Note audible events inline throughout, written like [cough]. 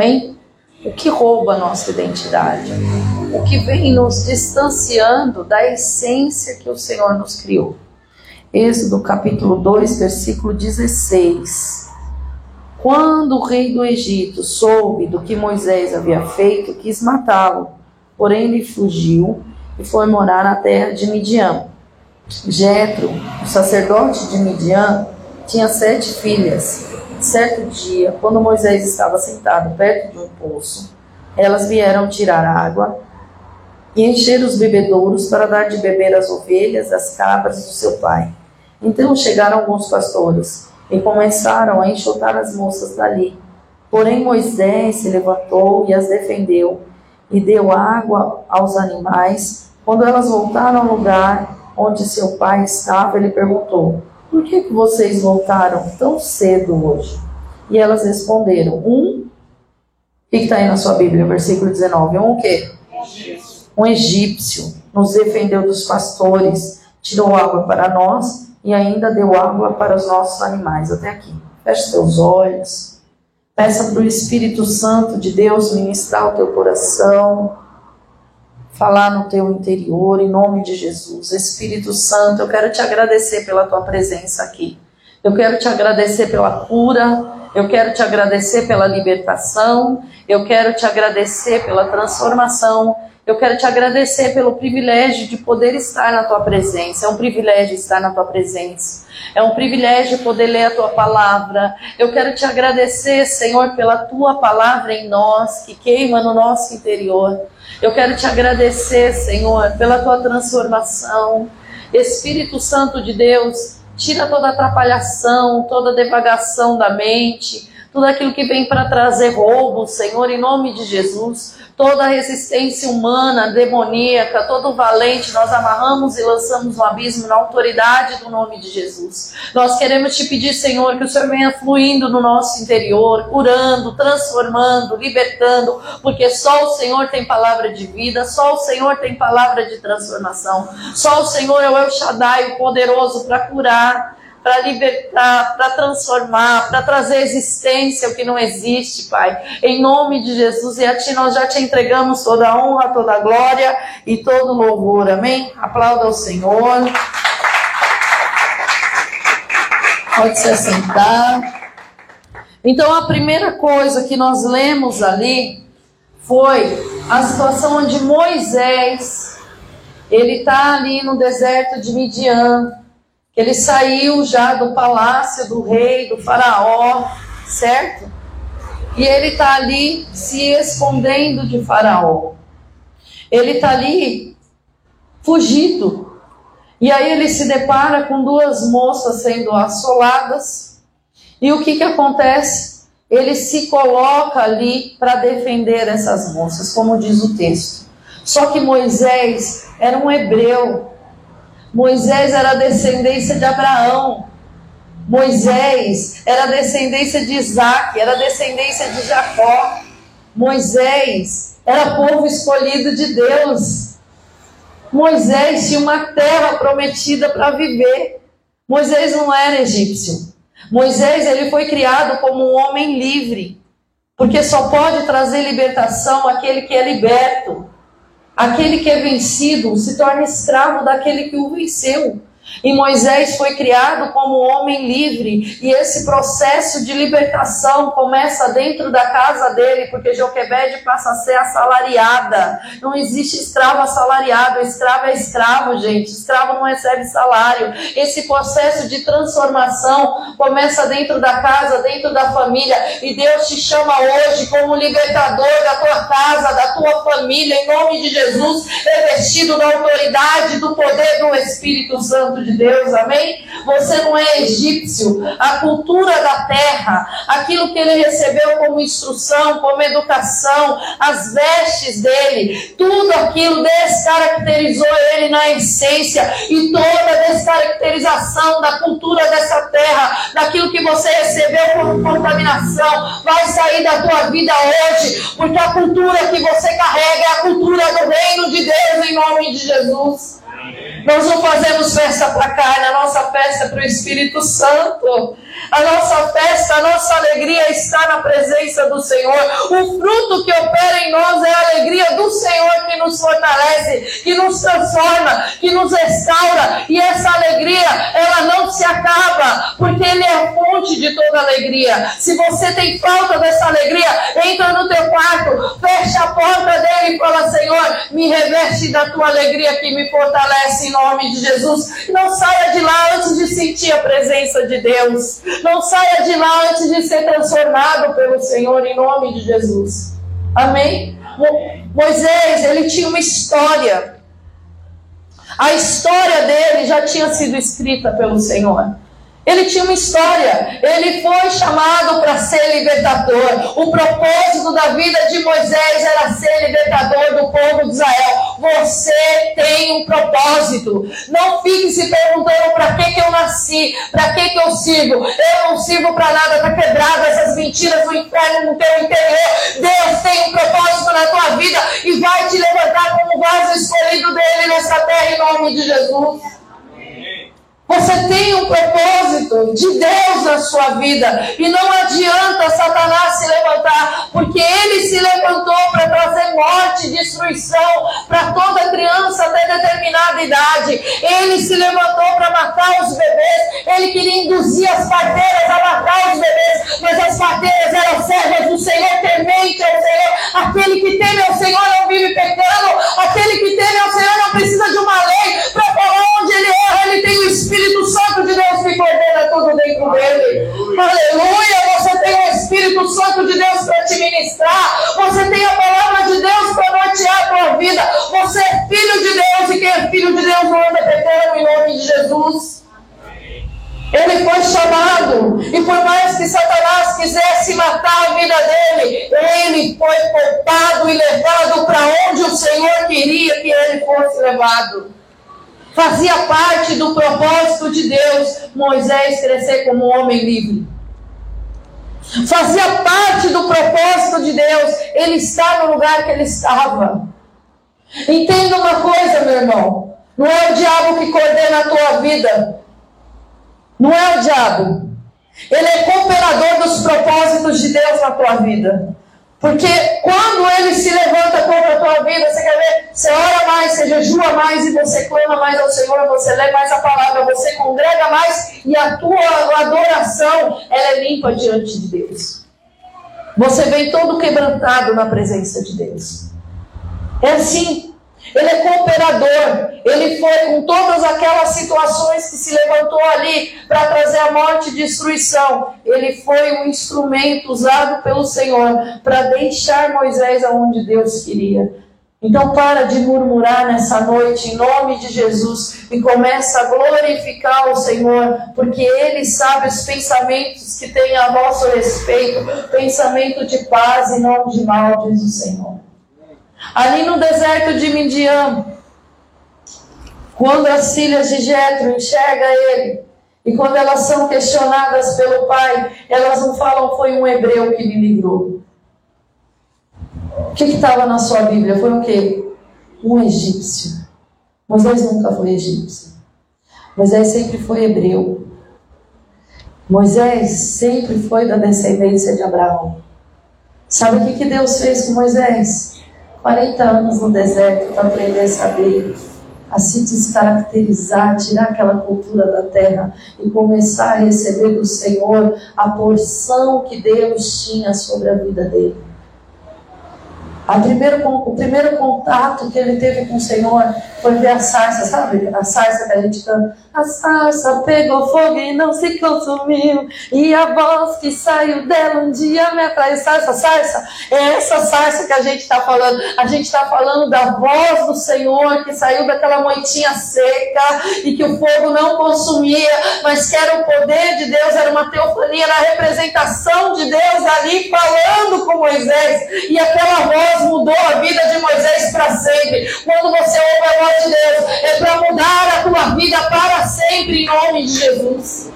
Amém? O que rouba a nossa identidade? O que vem nos distanciando da essência que o Senhor nos criou? Êxodo capítulo 2, versículo 16. Quando o rei do Egito soube do que Moisés havia feito, quis matá-lo. Porém, ele fugiu e foi morar na terra de Midian. Jetro, o sacerdote de Midian, tinha sete filhas. Certo dia, quando Moisés estava sentado perto de um poço, elas vieram tirar água e encher os bebedouros para dar de beber às ovelhas, às cabras do seu pai. Então chegaram alguns pastores e começaram a enxotar as moças dali. Porém Moisés se levantou e as defendeu e deu água aos animais. Quando elas voltaram ao lugar onde seu pai estava, ele perguntou: Por que, que vocês voltaram tão cedo hoje? E elas responderam: Um, o que está aí na sua Bíblia, versículo 19? Um o quê? Um egípcio nos defendeu dos pastores, tirou água para nós e ainda deu água para os nossos animais. Até aqui. Feche seus olhos. Peça para o Espírito Santo de Deus ministrar o teu coração, falar no teu interior, em nome de Jesus. Espírito Santo, eu quero te agradecer pela tua presença aqui. Eu quero te agradecer pela cura, eu quero te agradecer pela libertação, eu quero te agradecer pela transformação, eu quero te agradecer pelo privilégio de poder estar na tua presença. É um privilégio estar na tua presença. É um privilégio poder ler a tua palavra. Eu quero te agradecer, Senhor, pela tua palavra em nós, que queima no nosso interior. Eu quero te agradecer, Senhor, pela tua transformação. Espírito Santo de Deus, tira toda atrapalhação, toda devagação da mente, tudo aquilo que vem para trazer roubo, Senhor, em nome de Jesus toda resistência humana, demoníaca, todo valente, nós amarramos e lançamos no abismo na autoridade do nome de Jesus. Nós queremos te pedir, Senhor, que o Senhor venha fluindo no nosso interior, curando, transformando, libertando, porque só o Senhor tem palavra de vida, só o Senhor tem palavra de transformação, só o Senhor é o El Shaddai, o poderoso para curar para libertar, para transformar, para trazer existência o que não existe, Pai. Em nome de Jesus e a Ti nós já te entregamos toda a honra, toda a glória e todo o louvor. Amém? Aplauda o Senhor. Pode se assentar. Então a primeira coisa que nós lemos ali foi a situação onde Moisés ele está ali no deserto de Midian ele saiu já do palácio do rei, do faraó, certo? E ele está ali se escondendo de faraó. Ele está ali fugido. E aí ele se depara com duas moças sendo assoladas. E o que, que acontece? Ele se coloca ali para defender essas moças, como diz o texto. Só que Moisés era um hebreu, Moisés era descendência de Abraão. Moisés era descendência de Isaac, era descendência de Jacó. Moisés era povo escolhido de Deus. Moisés tinha uma terra prometida para viver. Moisés não era egípcio. Moisés ele foi criado como um homem livre, porque só pode trazer libertação aquele que é liberto. Aquele que é vencido se torna escravo daquele que o venceu. E Moisés foi criado como homem livre, e esse processo de libertação começa dentro da casa dele, porque Joquebede passa a ser assalariada. Não existe escravo assalariado, escravo é escravo, gente. Escravo não recebe salário. Esse processo de transformação começa dentro da casa, dentro da família, e Deus te chama hoje como libertador da tua casa, da tua família, em nome de Jesus, revestido da autoridade, do poder do Espírito Santo de Deus, amém? Você não é egípcio. A cultura da terra, aquilo que ele recebeu como instrução, como educação, as vestes dele, tudo aquilo descaracterizou ele na essência e toda descaracterização da cultura dessa terra, daquilo que você recebeu como contaminação, vai sair da tua vida hoje, porque a cultura que você carrega é a cultura do reino de Deus em nome de Jesus. Nós não fazemos festa para carne, a nossa festa é para o Espírito Santo. A nossa festa, a nossa alegria está na presença do Senhor. O fruto que opera em nós é a alegria do Senhor que nos fortalece, que nos transforma, que nos restaura. E essa alegria, ela não se acaba, porque Ele é a fonte de toda alegria. Se você tem falta dessa alegria, entra no teu quarto, fecha a porta dele e fala: Senhor, me reveste da tua alegria que me fortalece em nome de Jesus. Não saia de lá antes de sentir a presença de Deus. Não saia de lá antes de ser transformado pelo Senhor em nome de Jesus. Amém? Moisés, ele tinha uma história. A história dele já tinha sido escrita pelo Senhor. Ele tinha uma história, ele foi chamado para ser libertador. O propósito da vida de Moisés era ser libertador do povo de Israel. Você tem um propósito. Não fique se perguntando para eu nasci, para que, que eu sirvo. Eu não sirvo para nada, está quebrado essas mentiras do inferno no teu interior. Deus tem um propósito na tua vida e vai te levantar como vaso escolhido dele nessa terra em nome de Jesus. Você tem um propósito de Deus na sua vida. E não adianta Satanás se levantar, porque ele se levantou para trazer morte destruição para toda criança até determinada idade. Ele se levantou para matar os bebês. Ele queria induzir as parteiras a matar os bebês. Mas as parteiras eram servas do Senhor, temente ao Senhor. Aquele que teme ao Senhor não vive pecando. Aquele que teme ao Senhor não precisa de uma lei para falar onde ele erra. Ele tem o Espírito Santo de Deus que coordena tudo dentro dele. Aleluia! Você tem o Espírito Santo de Deus para te ministrar. Você tem a palavra de Deus para nortear a tua vida. Você é filho de Deus e quem é filho de Deus não anda pecando em nome de Jesus. Ele foi chamado, e por mais que Satanás quisesse matar a vida dele, ele foi poupado e levado para onde o Senhor queria que ele fosse levado. Fazia parte do propósito de Deus Moisés crescer como homem livre. Fazia parte do propósito de Deus ele estar no lugar que ele estava. Entenda uma coisa, meu irmão. Não é o diabo que coordena a tua vida. Não é o diabo. Ele é cooperador dos propósitos de Deus na tua vida. Porque quando ele se levanta contra a tua vida, você quer ver? Você ora mais, você jejua mais e você clama mais ao Senhor, você lê mais a palavra, você congrega mais e a tua adoração ela é limpa diante de Deus. Você vem todo quebrantado na presença de Deus. É assim. Ele é cooperador. Ele foi com todas aquelas situações que se levantou ali para trazer a morte e destruição. Ele foi um instrumento usado pelo Senhor para deixar Moisés aonde Deus queria. Então para de murmurar nessa noite em nome de Jesus e começa a glorificar o Senhor, porque Ele sabe os pensamentos que tem a nosso respeito, pensamento de paz e não de mal, diz o Senhor. Ali no deserto de Midian, quando as filhas de Jetro enxergam ele, e quando elas são questionadas pelo pai, elas não falam foi um hebreu que me livrou. O que estava na sua Bíblia? Foi o quê? Um egípcio. Moisés nunca foi egípcio. Moisés sempre foi hebreu. Moisés sempre foi da descendência de Abraão. Sabe o que, que Deus fez com Moisés? 40 anos no deserto para aprender a saber, a se descaracterizar, tirar aquela cultura da terra e começar a receber do Senhor a porção que Deus tinha sobre a vida dele. Primeiro, o primeiro contato que ele teve com o Senhor foi ver a sarça, sabe? A sarça que a gente canta. A sarça pegou fogo e não se consumiu. E a voz que saiu dela um dia me atrai. Sarça, sarça. É essa sarça que a gente está falando. A gente está falando da voz do Senhor que saiu daquela moitinha seca e que o fogo não consumia, mas que era o poder de Deus, era uma teofania, era a representação de Deus ali falando com Moisés. E aquela voz mudou a vida de Moisés para sempre. Quando você ouve a voz de Deus, é para mudar a tua vida para sempre, em nome de Jesus.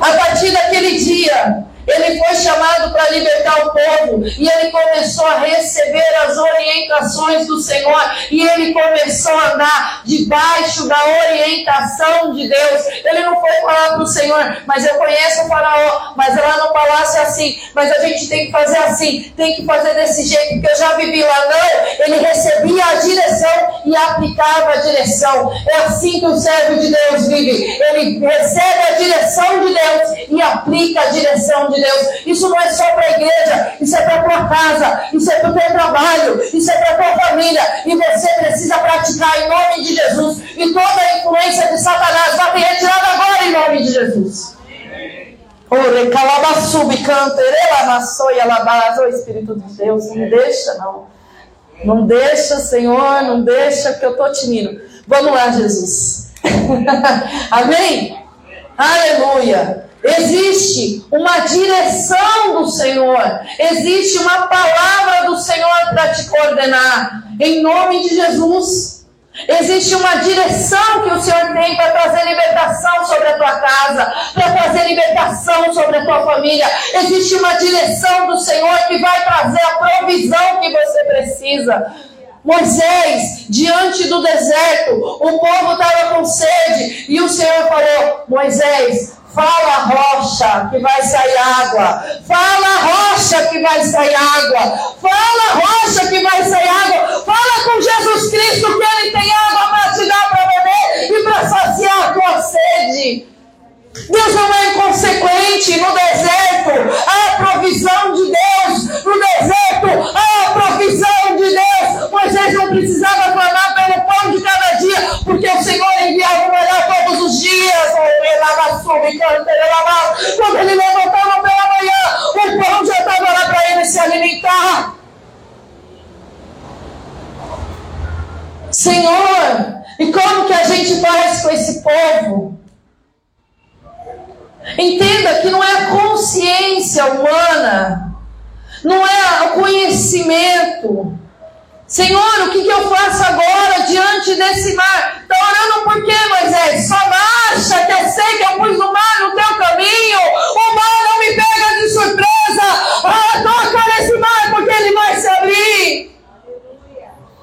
A partir daquele dia, Ele foi chamado para libertar o povo e ele começou a receber as orientações do Senhor e ele começou a andar debaixo da orientação de Deus. Ele não foi falar para o Senhor, mas eu conheço o faraó, mas lá no palácio é assim, mas a gente tem que fazer assim, tem que fazer desse jeito, porque eu já vivi lá. Não, ele recebia a direção e aplicava a direção. É assim que o servo de Deus vive. Ele recebe a direção de Deus e aplica a direção de Deus. Isso não é só para a igreja, isso é para a tua casa, isso é para o teu trabalho, isso é para a tua família. E você precisa praticar em nome de Jesus. E toda a influência de Satanás vai ter retirada agora em nome de Jesus. Ore calabassubi canterela maçoi alabás, o Espírito de Deus, não deixa não. Não deixa, Senhor, não deixa que eu tô tinindo. Vamos lá, Jesus. [laughs] Amém? Aleluia. Existe uma direção do Senhor, existe uma palavra do Senhor para te coordenar, em nome de Jesus. Existe uma direção que o Senhor tem para trazer libertação sobre a tua casa, para trazer libertação sobre a tua família. Existe uma direção do Senhor que vai trazer a provisão que você precisa. Moisés, diante do deserto, o povo estava com sede e o Senhor falou: Moisés, Fala rocha que vai sair água. Fala rocha que vai sair água. Fala rocha que vai sair água. Fala com Jesus Cristo que Ele tem água para te dar para beber e para saciar a tua sede. Deus não é inconsequente no deserto. Há a provisão de Deus. No deserto, há a provisão de Deus. Moisés não precisava clamar pelo pão de cada dia, porque o Senhor enviava o melhor todos os dias. Quando ele levantava pela manhã, o pão já estava lá para ele se alimentar. Senhor, e como que a gente faz com esse povo? Entenda que não é a consciência humana, não é o conhecimento. Senhor, o que, que eu faço agora diante desse mar? Está orando por quê, Moisés? Só marcha, que eu sei que eu pus o mar no teu caminho. O mar não me pega de surpresa. Ah, toca nesse mar, porque ele vai se abrir.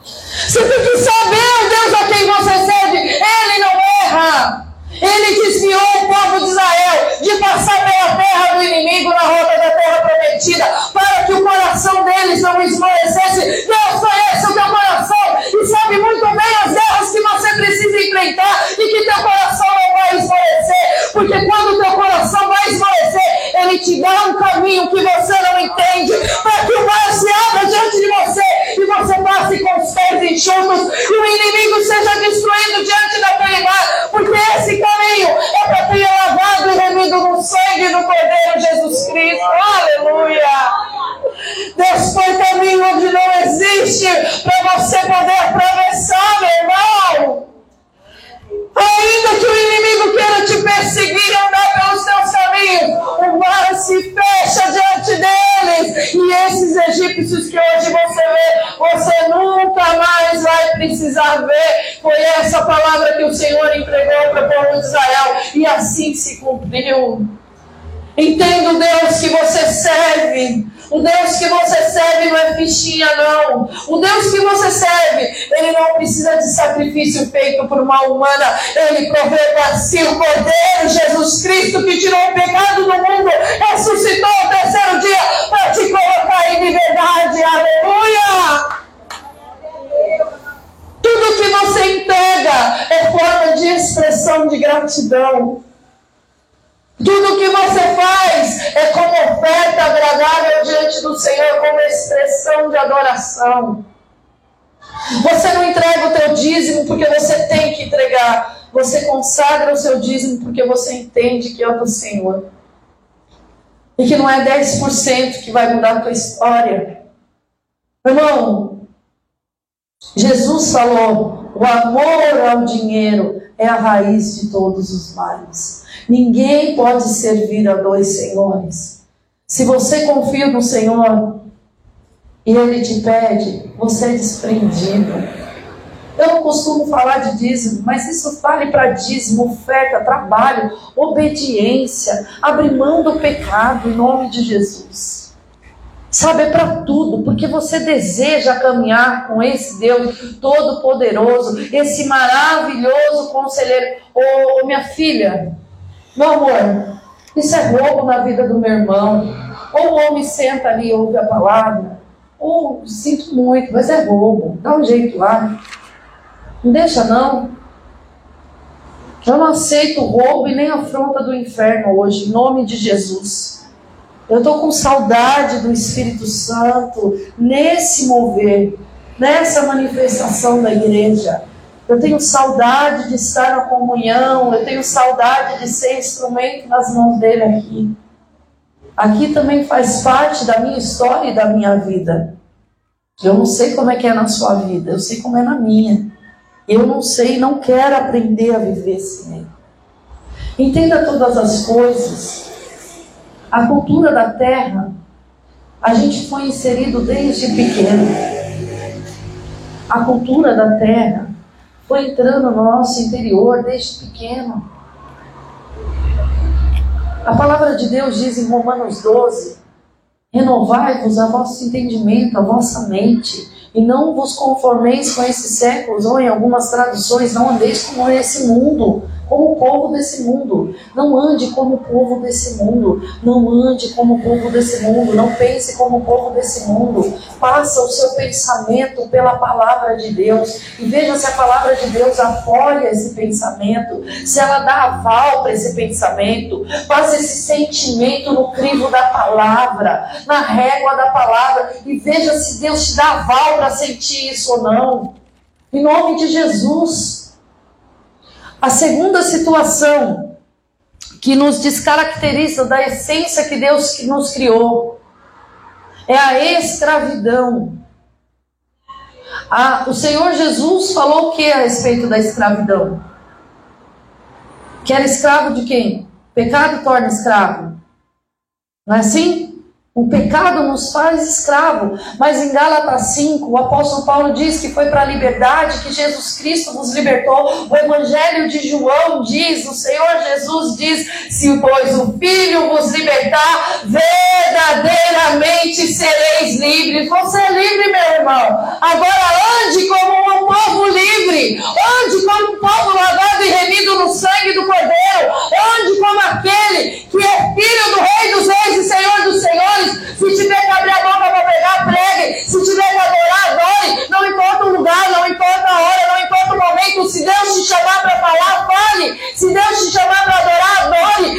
Você tem que saber o Deus a quem você serve. Ele não erra. Ele desviou povo de Israel de passar pela terra do inimigo na rota da terra prometida, para que o coração deles não esmorecesse. Deus conhece o teu coração e sabe muito bem as guerras que você precisa enfrentar e que teu coração não vai esmorecer, porque quando o teu coração vai esmorecer, ele te dá um caminho que você não entende, para que o mar se abra diante de você e você passe com os pés enxutos e o inimigo seja destruído diante daquele mar, porque esse caminho é para ter lavado e remido no sangue do Cordeiro Jesus Cristo. Aleluia! Deus foi caminho onde não existe para você poder atravessar, meu irmão. Ainda que o inimigo queira te perseguir e andar pelos teus caminhos, o mar se fecha diante deles. E esses egípcios que hoje você vê, você nunca mais vai precisar ver. Foi essa palavra que o Senhor entregou para o povo de Israel. E assim se cumpriu. Entenda o Deus que você serve. O Deus que você serve não é fichinha, não. O Deus que você serve, ele não precisa de sacrifício feito por uma humana. Ele provê para si o Cordeiro Jesus Cristo que tirou o pecado do mundo, ressuscitou o terceiro dia para te colocar em liberdade. Aleluia! Tudo que você entrega é forma de expressão de gratidão. Tudo que você faz é como oferta agradável diante do Senhor, como expressão de adoração. Você não entrega o teu dízimo porque você tem que entregar. Você consagra o seu dízimo porque você entende que é o do Senhor. E que não é 10% que vai mudar a tua história. Irmão, Jesus falou: o amor ao dinheiro é a raiz de todos os males. Ninguém pode servir a dois senhores. Se você confia no Senhor e Ele te pede, você é desprendido. Eu não costumo falar de dízimo, mas isso vale para dízimo, oferta, trabalho, obediência, abrir mão do pecado em nome de Jesus. Sabe, é para tudo, porque você deseja caminhar com esse Deus todo-poderoso, esse maravilhoso conselheiro. Ô, minha filha, meu amor, isso é roubo na vida do meu irmão. Ou o homem senta ali e ouve a palavra, ou sinto muito, mas é roubo. Dá um jeito lá. Não deixa não. Eu não aceito roubo e nem afronta do inferno hoje, em nome de Jesus. Eu estou com saudade do Espírito Santo nesse mover, nessa manifestação da igreja. Eu tenho saudade de estar na comunhão, eu tenho saudade de ser instrumento nas mãos dele aqui. Aqui também faz parte da minha história e da minha vida. Eu não sei como é que é na sua vida, eu sei como é na minha. Eu não sei, não quero aprender a viver sem ele. Entenda todas as coisas. A cultura da terra, a gente foi inserido desde pequeno. A cultura da terra foi entrando no nosso interior desde pequeno. A palavra de Deus diz em Romanos 12: Renovai-vos a vosso entendimento, a vossa mente, e não vos conformeis com esses séculos, ou em algumas traduções, não andeis como esse mundo como o povo desse mundo. Não ande como o povo desse mundo. Não ande como o povo desse mundo. Não pense como o povo desse mundo. Faça o seu pensamento pela palavra de Deus. E veja se a palavra de Deus apoia esse pensamento. Se ela dá aval para esse pensamento. Faça esse sentimento no crivo da palavra. Na régua da palavra. E veja se Deus te dá aval para sentir isso ou não. Em nome de Jesus. A segunda situação que nos descaracteriza da essência que Deus nos criou é a escravidão. o Senhor Jesus falou o que a respeito da escravidão? Que era escravo de quem? Pecado torna escravo. Não é assim? O pecado nos faz escravo. Mas em Gálatas 5, o apóstolo Paulo diz que foi para a liberdade que Jesus Cristo nos libertou. O Evangelho de João diz, o Senhor Jesus diz: se pois o Filho vos libertar, verdadeiramente sereis livres. Você é livre, meu irmão. Agora ande como um povo livre. Ande como um povo lavado e remido no sangue do Cordeiro. Ande como aquele que é filho do Rei dos Reis e Senhor dos Senhores se tiver que abrir a boca para pregar, pregue. Se tiver que adorar, adore. Não importa o lugar, não importa a hora, não importa o momento. Se Deus te chamar para falar, fale. Se Deus te chamar para adorar, adore.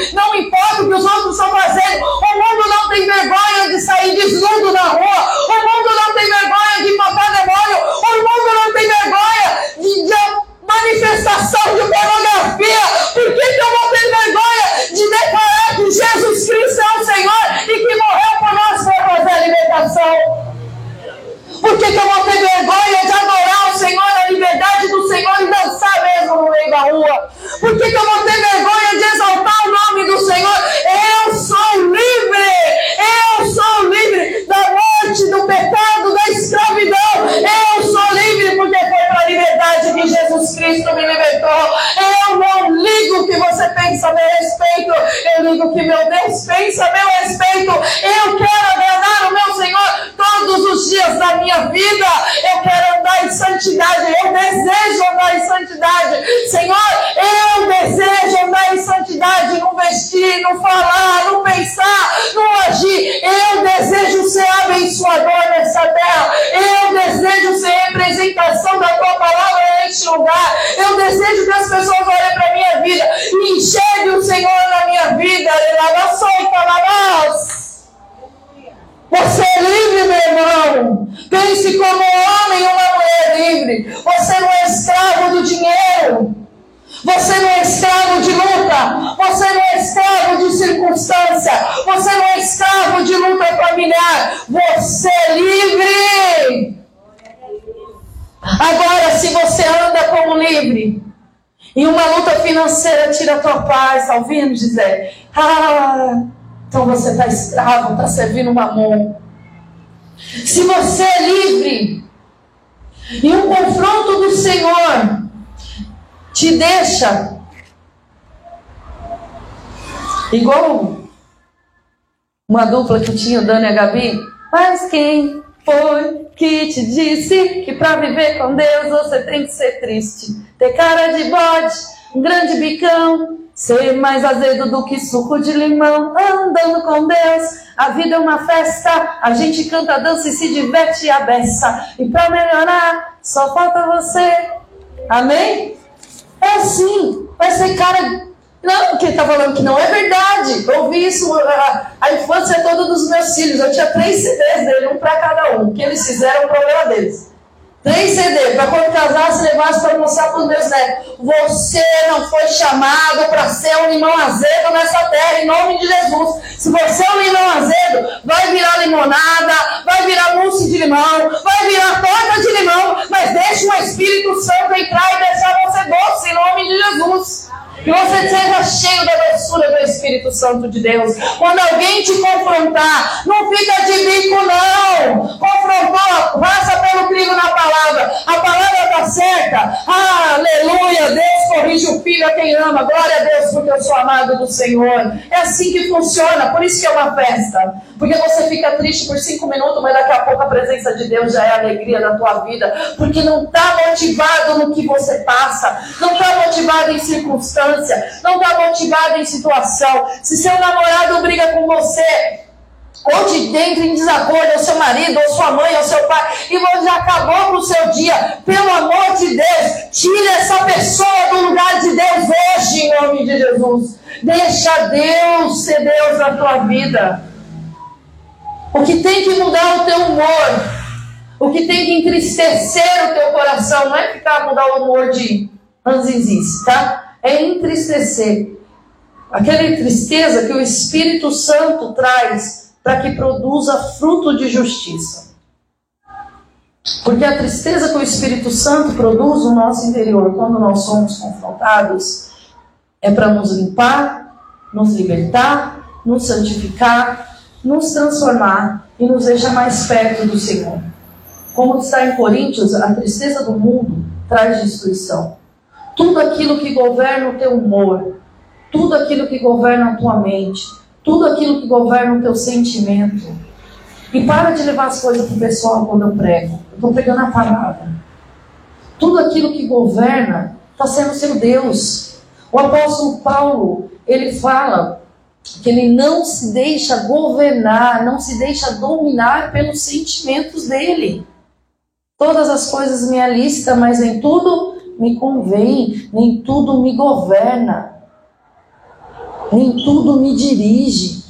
Familiar. Você é livre. Agora, se você anda como livre, e uma luta financeira tira a tua paz, está ouvindo, Gisele? Ah, então você está escravo, está servindo uma mão. Se você é livre, E um confronto do Senhor te deixa igual uma dupla que tinha, o Dani e a Gabi. Mas quem foi que te disse que para viver com Deus você tem que ser triste? Ter cara de bode, um grande bicão, ser mais azedo do que suco de limão, andando com Deus. A vida é uma festa, a gente canta, dança e se diverte a beça. E para melhorar, só falta você. Amém? É assim, vai ser cara. Não, que ele está falando que não é verdade. Eu ouvi isso a, a infância toda dos meus filhos. Eu tinha três CDs dele, um para cada um. O que eles fizeram, o problema deles. Três CD, para quando casasse, levasse para mostrar para os meus netos. Você não foi chamado para ser um limão azedo nessa terra, em nome de Jesus. Se você é um limão azedo, vai virar limonada, vai virar mousse de limão, vai virar torta de limão, mas deixe o Espírito Santo entrar e deixar você doce, em nome você seja cheio da doçura do Espírito Santo de Deus. Quando alguém te confrontar, não fica de bico, não. Confrontou, passa pelo crivo na palavra. A palavra está certa. aleluia. Deus corrige o filho a quem ama. Glória a Deus, porque eu sou amado do Senhor. É assim que funciona. Por isso que é uma festa. Porque você fica triste por cinco minutos, mas daqui a pouco a presença de Deus já é alegria da tua vida. Porque não está motivado no que você passa. Não está motivado em circunstância, não está motivado em situação. Se seu namorado briga com você, ou de dentro em desacordo, ou seu marido, ou sua mãe, ou seu pai, e você acabou com o seu dia, pelo amor de Deus, tire essa pessoa do lugar de Deus hoje, em nome de Jesus. Deixa Deus ser Deus na tua vida. O que tem que mudar o teu humor, o que tem que entristecer o teu coração, não é ficar mudar o humor de ranzinzice, tá? é entristecer. Aquela tristeza que o Espírito Santo traz para que produza fruto de justiça. Porque a tristeza que o Espírito Santo produz no nosso interior, quando nós somos confrontados, é para nos limpar, nos libertar, nos santificar, nos transformar e nos deixar mais perto do Senhor. Como está em Coríntios, a tristeza do mundo traz destruição tudo aquilo que governa o teu humor, tudo aquilo que governa a tua mente, tudo aquilo que governa o teu sentimento. E para de levar as coisas para o pessoal quando eu prego. Eu estou pregando a palavra. Tudo aquilo que governa está sendo seu Deus. O apóstolo Paulo, ele fala que ele não se deixa governar, não se deixa dominar pelos sentimentos dele. Todas as coisas me alista, mas em tudo me convém, nem tudo me governa, nem tudo me dirige.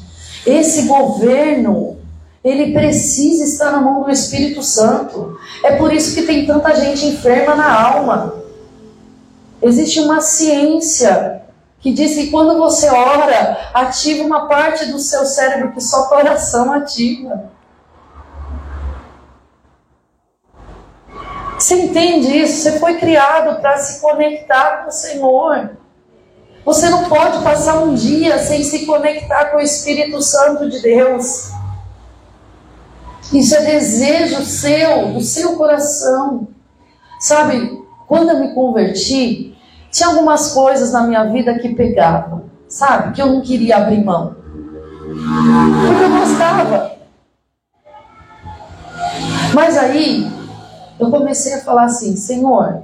Esse governo, ele precisa estar na mão do Espírito Santo. É por isso que tem tanta gente enferma na alma. Existe uma ciência que diz que quando você ora, ativa uma parte do seu cérebro que só coração ativa. Você entende isso? Você foi criado para se conectar com o Senhor. Você não pode passar um dia sem se conectar com o Espírito Santo de Deus. Isso é desejo seu, do seu coração. Sabe, quando eu me converti, tinha algumas coisas na minha vida que pegavam, sabe? Que eu não queria abrir mão. Porque eu gostava. Mas aí, eu comecei a falar assim: Senhor,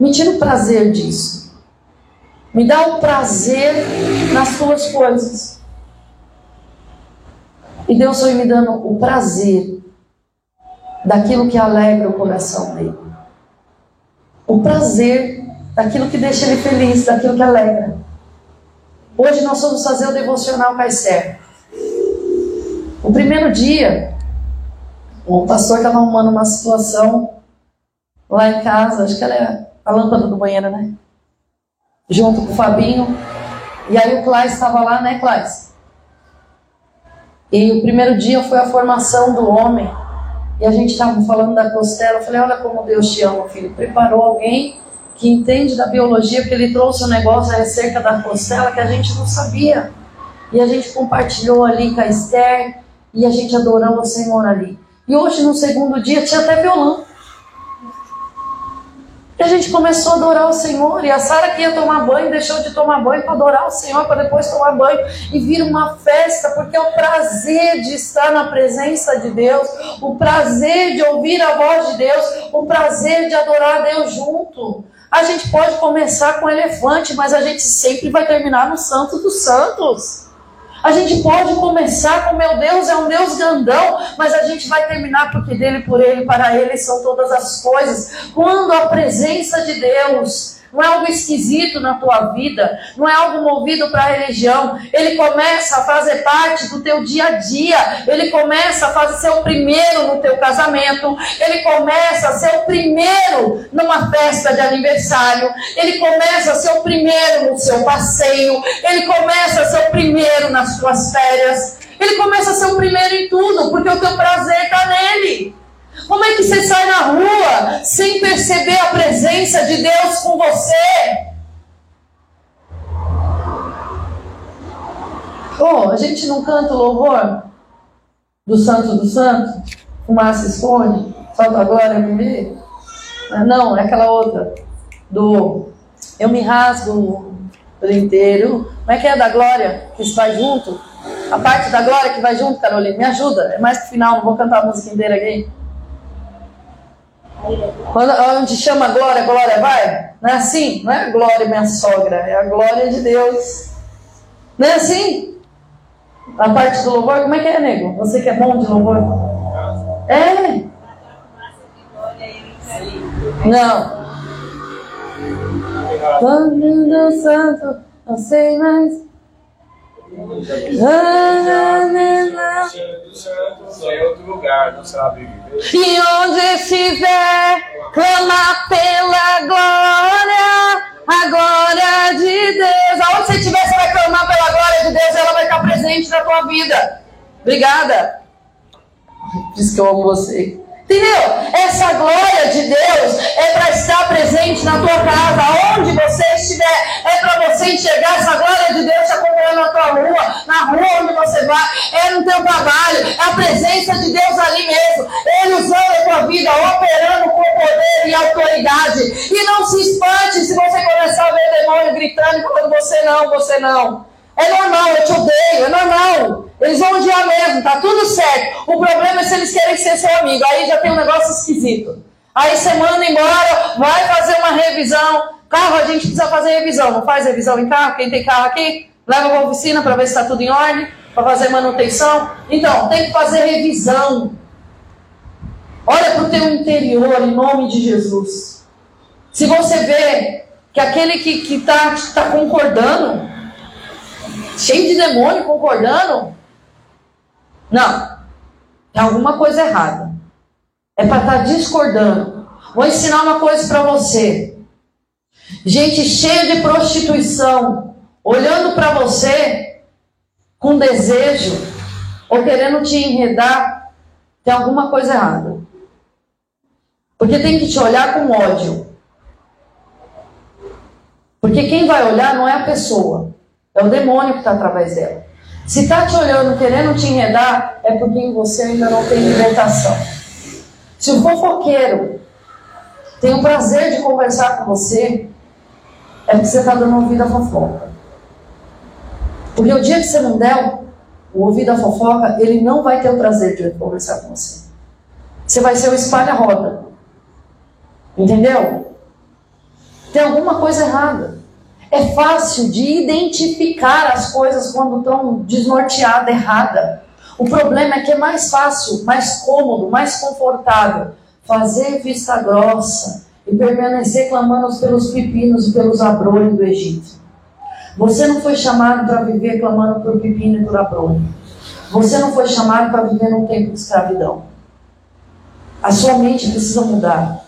me tira o prazer disso. Me dá o prazer nas tuas coisas. E Deus foi me dando o prazer daquilo que alegra o coração dele. O prazer daquilo que deixa ele feliz, daquilo que alegra. Hoje nós vamos fazer o devocional Caicer. O primeiro dia, o pastor estava arrumando uma situação lá em casa, acho que ela é a lâmpada do banheiro, né? Junto com o Fabinho. E aí o Claes estava lá, né, Claes? E o primeiro dia foi a formação do homem. E a gente estava falando da costela. Eu falei: Olha como Deus te ama, filho. Preparou alguém que entende da biologia, porque ele trouxe um negócio acerca da costela que a gente não sabia. E a gente compartilhou ali com a Esther. E a gente adorou o Senhor ali. E hoje, no segundo dia, tinha até violão. a gente começou a adorar o Senhor. E a Sara que ia tomar banho, deixou de tomar banho para adorar o Senhor, para depois tomar banho. E vira uma festa, porque é o prazer de estar na presença de Deus, o prazer de ouvir a voz de Deus, o prazer de adorar Deus junto. A gente pode começar com elefante, mas a gente sempre vai terminar no Santo dos Santos. A gente pode começar com meu Deus é um Deus grandão, mas a gente vai terminar porque dele, por ele, para ele são todas as coisas. Quando a presença de Deus não é algo esquisito na tua vida, não é algo movido para a religião. Ele começa a fazer parte do teu dia a dia, ele começa a fazer ser o primeiro no teu casamento, ele começa a ser o primeiro numa festa de aniversário, ele começa a ser o primeiro no seu passeio, ele começa a ser o primeiro nas suas férias, ele começa a ser o primeiro em tudo, porque o teu prazer está nele. Como é que você sai na rua sem perceber a presença de Deus com você? Oh, a gente não canta o louvor do Santo do Santo? Fumaça esconde, salva a glória me vê? Ah, não, é aquela outra. Do Eu me rasgo por inteiro. Como é que é da glória que se vai junto? A parte da glória que vai junto, Carolina, me ajuda. É mais pro final, não vou cantar a música inteira aqui. Quando, onde chama glória, glória vai? Não é assim? Não é glória minha sogra, é a glória de Deus. Não é assim? A parte do louvor, como é que é, nego? Você que é bom de louvor? É. Não. Quando Santo, não sei mais. E onde estiver, clama pela glória, a glória de Deus. Aonde você estiver, você vai clamar pela glória de Deus, ela vai estar presente na tua vida. Obrigada. Diz que eu amo você. Entendeu? Essa glória de Deus é para estar presente na tua casa, onde você estiver. É para você enxergar essa glória de Deus acompanhando na tua rua, na rua onde você vai, é no teu trabalho, é a presença de Deus ali mesmo. Ele usando a tua vida, operando com poder e autoridade. E não se espante se você começar a ver demônio gritando e falando: você não, você não. É normal, eu te odeio, é normal. Eles vão odiar mesmo, tá tudo certo. O problema é se eles querem ser seu amigo. Aí já tem um negócio esquisito. Aí você manda embora, vai fazer uma revisão. Carro, a gente precisa fazer revisão. Não faz revisão em carro? Quem tem carro aqui? Leva para oficina para ver se está tudo em ordem, para fazer manutenção. Então, tem que fazer revisão. Olha para o teu interior, em nome de Jesus. Se você vê que aquele que está tá concordando, cheio de demônio concordando. Não. Tem alguma coisa errada. É para estar tá discordando. Vou ensinar uma coisa para você. Gente cheia de prostituição, olhando para você com desejo ou querendo te enredar, tem alguma coisa errada. Porque tem que te olhar com ódio. Porque quem vai olhar não é a pessoa, é o demônio que está através dela. Se está te olhando, querendo te enredar, é porque em você ainda não tem libertação. Se o fofoqueiro tem o prazer de conversar com você, é porque você está dando ouvido à fofoca. Porque o dia que você não der o ouvido à fofoca, ele não vai ter o prazer de conversar com você. Você vai ser o espalha-roda. Entendeu? Tem alguma coisa errada. É fácil de identificar as coisas quando estão desnorteadas, errada. O problema é que é mais fácil, mais cômodo, mais confortável fazer vista grossa e permanecer clamando pelos pepinos e pelos abrolhos do Egito. Você não foi chamado para viver clamando por pepino e por abrolho. Você não foi chamado para viver num tempo de escravidão. A sua mente precisa mudar.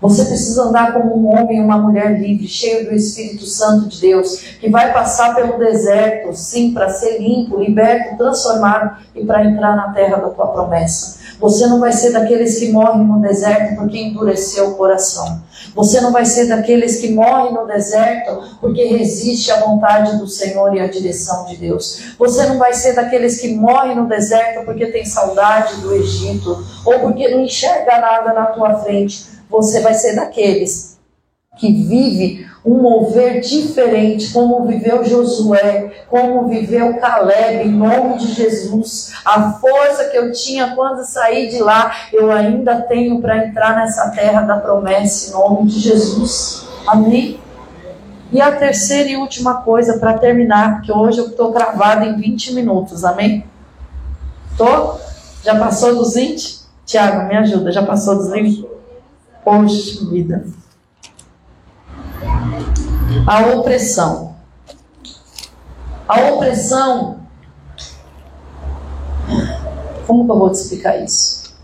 Você precisa andar como um homem e uma mulher livre, cheio do Espírito Santo de Deus, que vai passar pelo deserto, sim, para ser limpo, liberto, transformado e para entrar na terra da tua promessa. Você não vai ser daqueles que morrem no deserto porque endureceu o coração. Você não vai ser daqueles que morrem no deserto porque resiste à vontade do Senhor e à direção de Deus. Você não vai ser daqueles que morrem no deserto porque tem saudade do Egito ou porque não enxerga nada na tua frente você vai ser daqueles que vive um mover diferente, como viveu Josué, como viveu Caleb, em nome de Jesus. A força que eu tinha quando saí de lá, eu ainda tenho para entrar nessa terra da promessa, em nome de Jesus. Amém? E a terceira e última coisa para terminar, porque hoje eu estou travada em 20 minutos, amém? Tô? Já passou dos 20? Tiago, me ajuda, já passou dos 20? Poxa vida. A opressão. A opressão. Como que eu vou te explicar isso?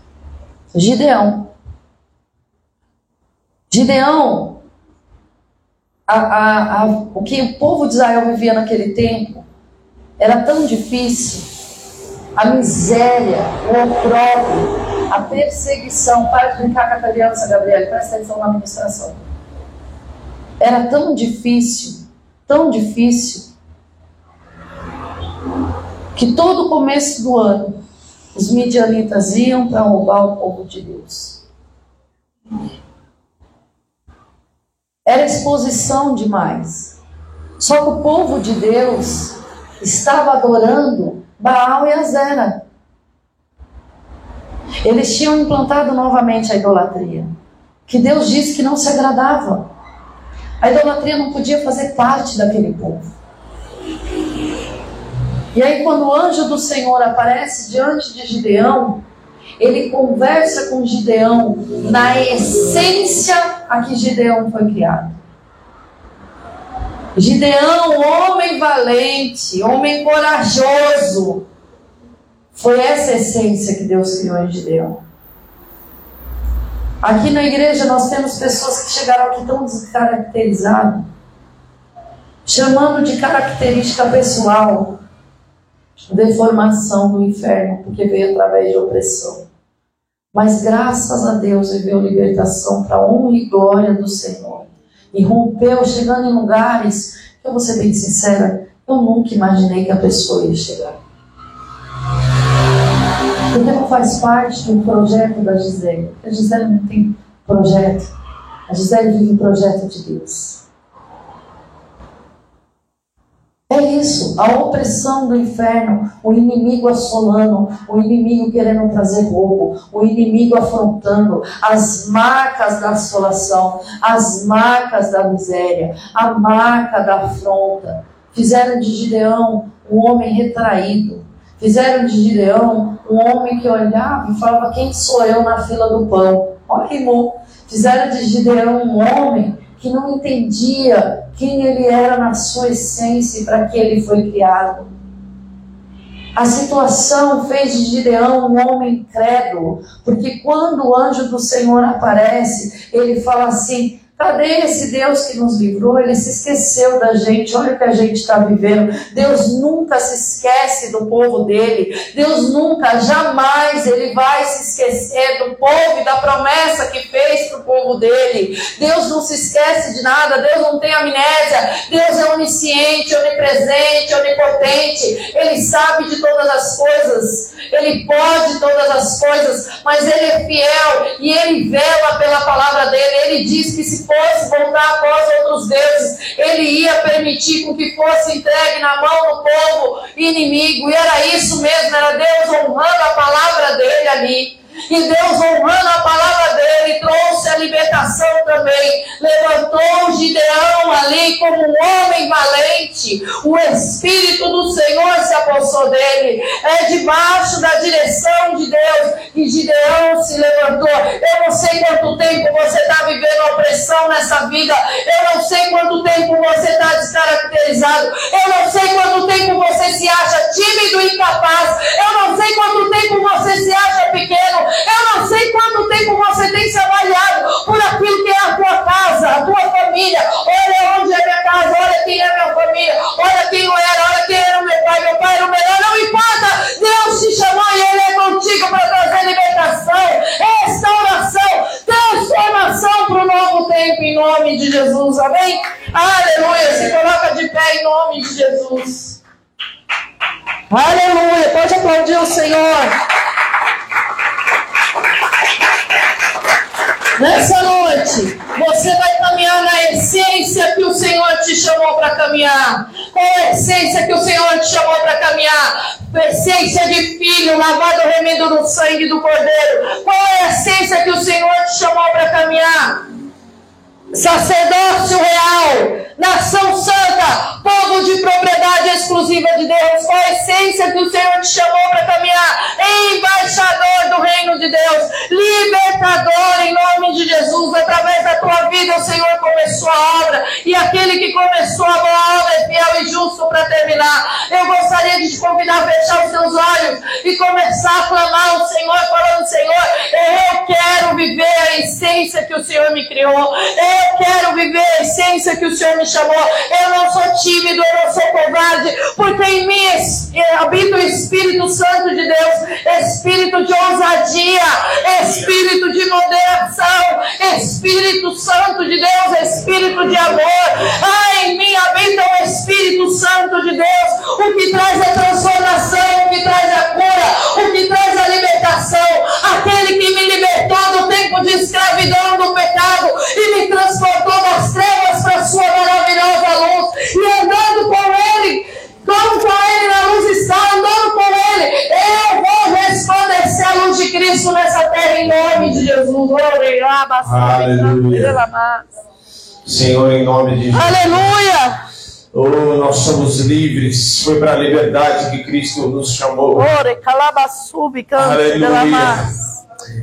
Gideão. Gideão, a, a, a, o que o povo de Israel vivia naquele tempo era tão difícil. A miséria, o opróbrio, a perseguição. Para de brincar com a criança, Gabriel, presta atenção na administração era tão difícil, tão difícil, que todo começo do ano os midianitas iam para roubar o povo de Deus. Era exposição demais. Só que o povo de Deus estava adorando Baal e Azera. Eles tinham implantado novamente a idolatria, que Deus disse que não se agradava. A idolatria não podia fazer parte daquele povo. E aí, quando o anjo do Senhor aparece diante de Gideão, ele conversa com Gideão na essência a que Gideão foi criado. Gideão, homem valente, homem corajoso, foi essa essência que Deus criou em Gideão. Aqui na igreja nós temos pessoas que chegaram aqui tão descaracterizadas, chamando de característica pessoal deformação do inferno, porque veio através de opressão. Mas graças a Deus viveu libertação para honra e glória do Senhor. E rompeu, chegando em lugares que eu vou ser bem sincera, eu nunca imaginei que a pessoa ia chegar. Porque não faz parte do projeto da Gisele. A Gisele não tem projeto. A Gisele vive o projeto de Deus. É isso, a opressão do inferno, o inimigo assolando, o inimigo querendo trazer roubo, o inimigo afrontando, as marcas da assolação, as marcas da miséria, a marca da afronta. Fizeram de Gideão um homem retraído, Fizeram de Gideão um homem que olhava e falava: Quem sou eu na fila do pão? Olha bom. Fizeram de Gideão um homem que não entendia quem ele era na sua essência e para que ele foi criado. A situação fez de Gideão um homem incrédulo, porque quando o anjo do Senhor aparece, ele fala assim: Cadê esse Deus que nos livrou? Ele se esqueceu da gente. Olha o que a gente está vivendo. Deus nunca se esquece do povo dele. Deus nunca, jamais, ele vai se esquecer do povo e da promessa que fez para o povo dele. Deus não se esquece de nada. Deus não tem amnésia. Deus é onisciente, onipresente, onipotente. Ele sabe de todas as coisas. Ele pode todas as coisas. Mas ele é fiel e ele vela pela palavra dele. Ele diz que se fosse voltar após outros deuses, ele ia permitir com que fosse entregue na mão do povo inimigo. E era isso mesmo, era Deus honrando a palavra dele ali. E Deus, honrando a palavra dele, trouxe a libertação também. Levantou Gideão ali como um homem valente. O Espírito do Senhor se apossou dele. É debaixo da direção de Deus que Gideão se levantou. Eu não sei quanto tempo você está vivendo opressão nessa vida. Eu não sei quanto tempo você está descaracterizado. Eu não sei quanto tempo você se acha tímido e incapaz. Essência de filho, lavado remido no sangue do Cordeiro. Qual é a essência que o Senhor te chamou para? Sacerdócio real, nação santa, povo de propriedade exclusiva de Deus. Qual a essência que o Senhor te chamou para caminhar? Embaixador do reino de Deus, libertador em nome de Jesus. Através da tua vida, o Senhor começou a obra e aquele que começou a boa obra é fiel e justo para terminar. Eu gostaria de te convidar a fechar os seus olhos e começar a clamar ao Senhor, falando: Senhor, eu quero viver a essência que o Senhor me criou. Eu quero viver a essência que o Senhor me chamou. Eu não sou tímido, eu não sou covarde, porque em mim habita o Espírito Santo de Deus, Espírito de ousadia, Espírito de moderação, Espírito Santo de Deus, Espírito de amor. Ah, em mim habita o Espírito Santo de Deus, o que traz a transformação, o que traz a cura, o que traz a libertação, aquele que me de escravidão do pecado e me transportou das trevas para a sua maravilhosa luz. E andando com Ele, como com Ele na luz está, andando com Ele, eu vou resplandecer a luz de Cristo nessa terra em nome de Jesus. Aleluia. Senhor, em nome de Jesus. Aleluia. Oh, nós somos livres. Foi para a liberdade que Cristo nos chamou. Aleluia.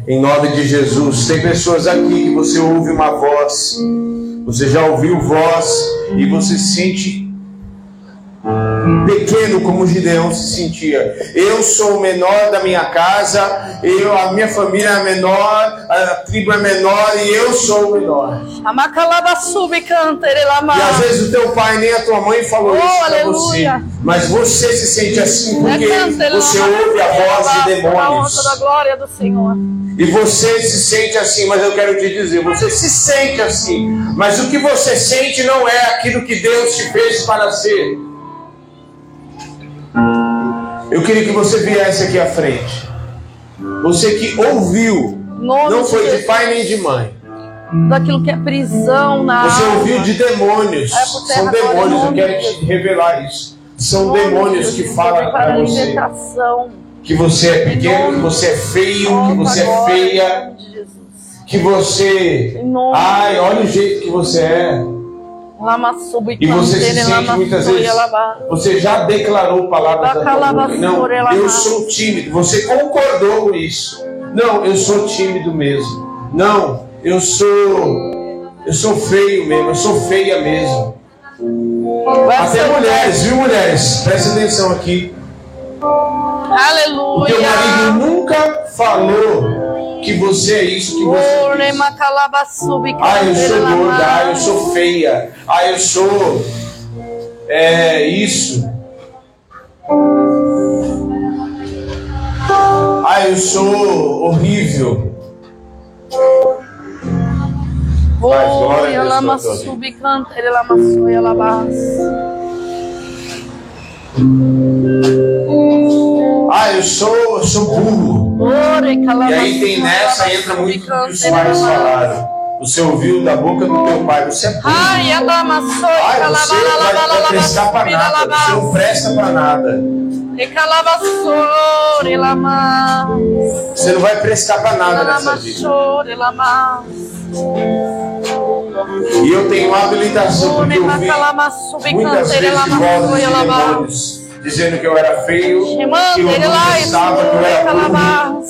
Em nome de Jesus. Tem pessoas aqui que você ouve uma voz, você já ouviu voz e você sente pequeno como Gideão se sentia. Eu sou o menor da minha casa, eu, a minha família é menor, a tribo é menor e eu sou o menor. E às vezes o teu pai nem a tua mãe falou oh, isso para você. Mas você se sente assim porque você ouve a voz de demônios. E você se sente assim, mas eu quero te dizer, você se sente assim, mas o que você sente não é aquilo que Deus te fez para ser. Eu queria que você viesse aqui à frente. Você que ouviu, Nome não foi de, de pai nem de mãe. Daquilo que é prisão na Você alma. ouviu de demônios. É São demônios, eu quero te revelar isso. São demônios que falam para você que você é pequeno, que você é feio, que você é feia, que você. Ai, olha o jeito que você é. E você se sente muitas vezes, você já declarou palavras da tua boca. Não, eu sou tímido. Você concordou com isso. Não, eu sou tímido mesmo. Não, eu sou, eu sou feio mesmo. Eu sou feia mesmo. Até mulheres, viu mulheres? Presta atenção aqui. Aleluia. O teu marido nunca falou que você é isso que você é. Ah, eu sou gorda, ah, eu sou feia, ah, eu sou é, isso. Ah, eu sou horrível. Mas glória a Deus. Subcantere la massoia labas. Ah, eu sou, eu sou burro. E aí tem nessa, entra muito o que os pais falaram. Você ouviu da boca do teu pai, você é burro. Ai, você vai, vai prestar para nada, você não presta para nada. Você não vai prestar para nada nessa vida. E eu tenho habilitação porque eu vi muitas vezes vozes de demônios dizendo que eu era feio, que eu não pensava que eu era burro,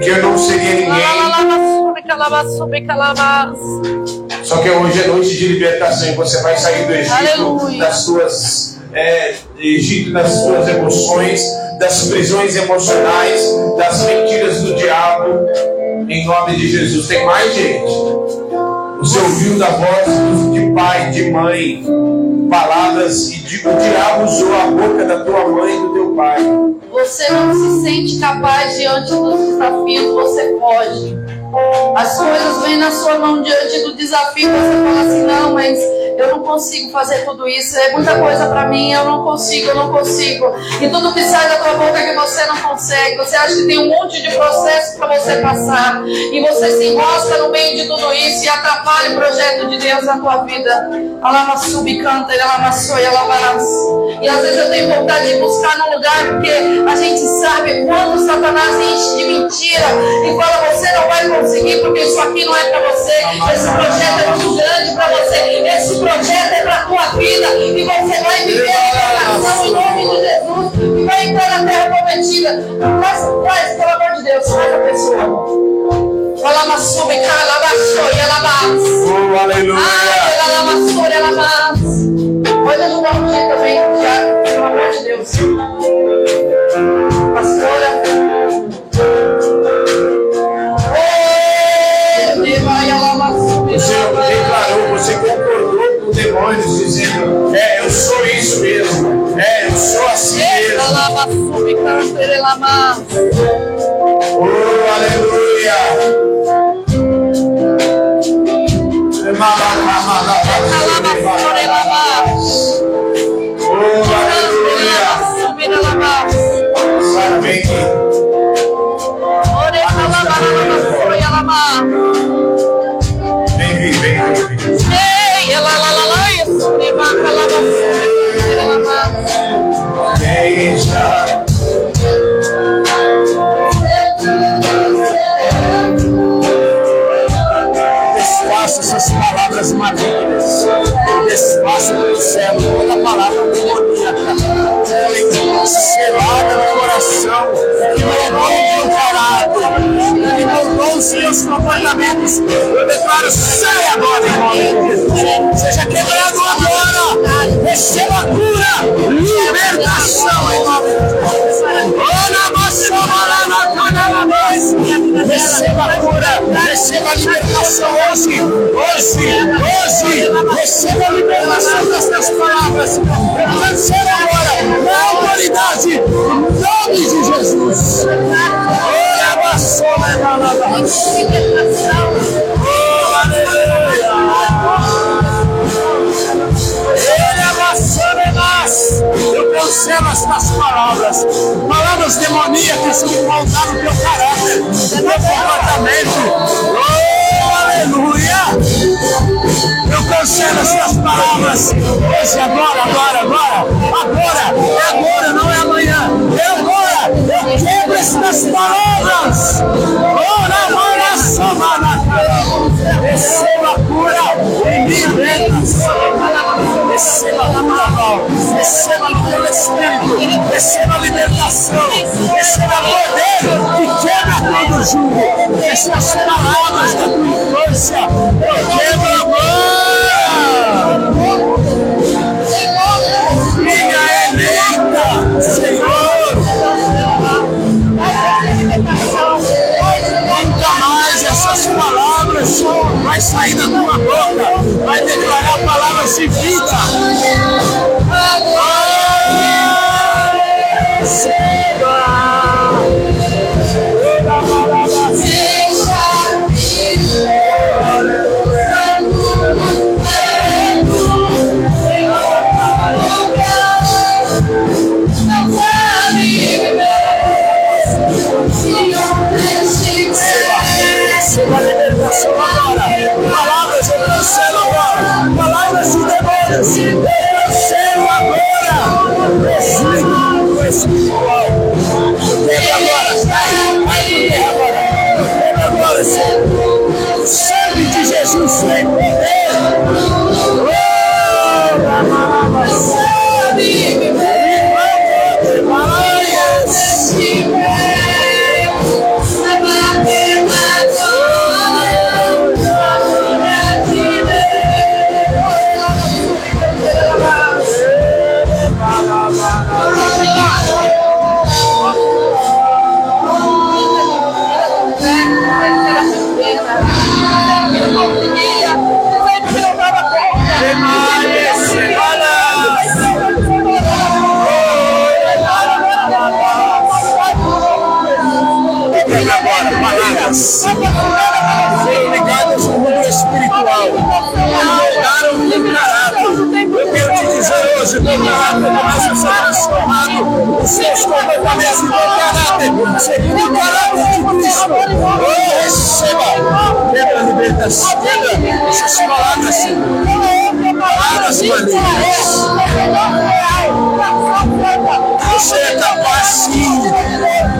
que eu não seria ninguém. Só que hoje é noite de libertação e você vai sair do Egito, Aleluia. das suas é, Egito das suas emoções, das prisões emocionais, das mentiras do diabo. Em nome de Jesus. Tem mais gente. Você ouviu da voz de pai, de mãe, palavras e o diabo usou a boca da tua mãe e do teu pai. Você não se sente capaz diante dos desafios, você foge. As coisas vêm na sua mão diante do desafio, você fala assim, não, mas eu não consigo fazer tudo isso, é muita coisa para mim, eu não consigo, eu não consigo. E tudo que sai da tua boca que você não consegue, você acha que tem um monte de processo para você passar, e você se enrosca no meio de tudo isso e atrapalha o projeto de Deus na tua vida. Alama subcanta, ele alama soia, E às vezes eu tenho vontade de buscar num lugar porque a gente sabe quando Satanás enche mentira e fala você não vai conseguir porque isso aqui não é para você, esse projeto é muito grande para você, esse projeto é para a tua vida e você vai viver a libertação em nome de Jesus e vai entrar na terra prometida. Mas, mas pelo amor de Deus, faz a pessoa. Fala uma sube, cara, ela baixou e ela mais. Oh, aleluia. Ela amassou, ela mais. Pode ajudar um dia também, já, pelo amor de Deus. Pastora. Assim mesmo. Oh, aleluia. Oh, palavras malignas. Desfaça do céu toda palavra demoníaca. Selada no coração. Que não é encarado. Que mudou os seus comportamentos. Eu declaro, sai agora, irmão. Seja quebrado agora. Receba cura. Libertação em nome de Jesus. Receba cura, receba libertação hoje, hoje, hoje. Receba a libertação dessas palavras. Eu agora, na autoridade, em nome de Jesus. Ora, bassola, Oh, Eu cancelo estas palavras, palavras demoníacas que voltaram no teu caráter, no teu comportamento. Oh, aleluia! Eu cancelo estas palavras hoje, agora, agora, agora, agora, é agora, não é amanhã, é agora. Eu quebro estas palavras. Oh, na hora, Receba a cura em libertação. Receba a palavra, receba no teu espírito, receba a libertação, receba poder que quebra todo jugo. Estas palavras da tua infância, eu quebro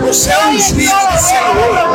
Um espírito do Senhor.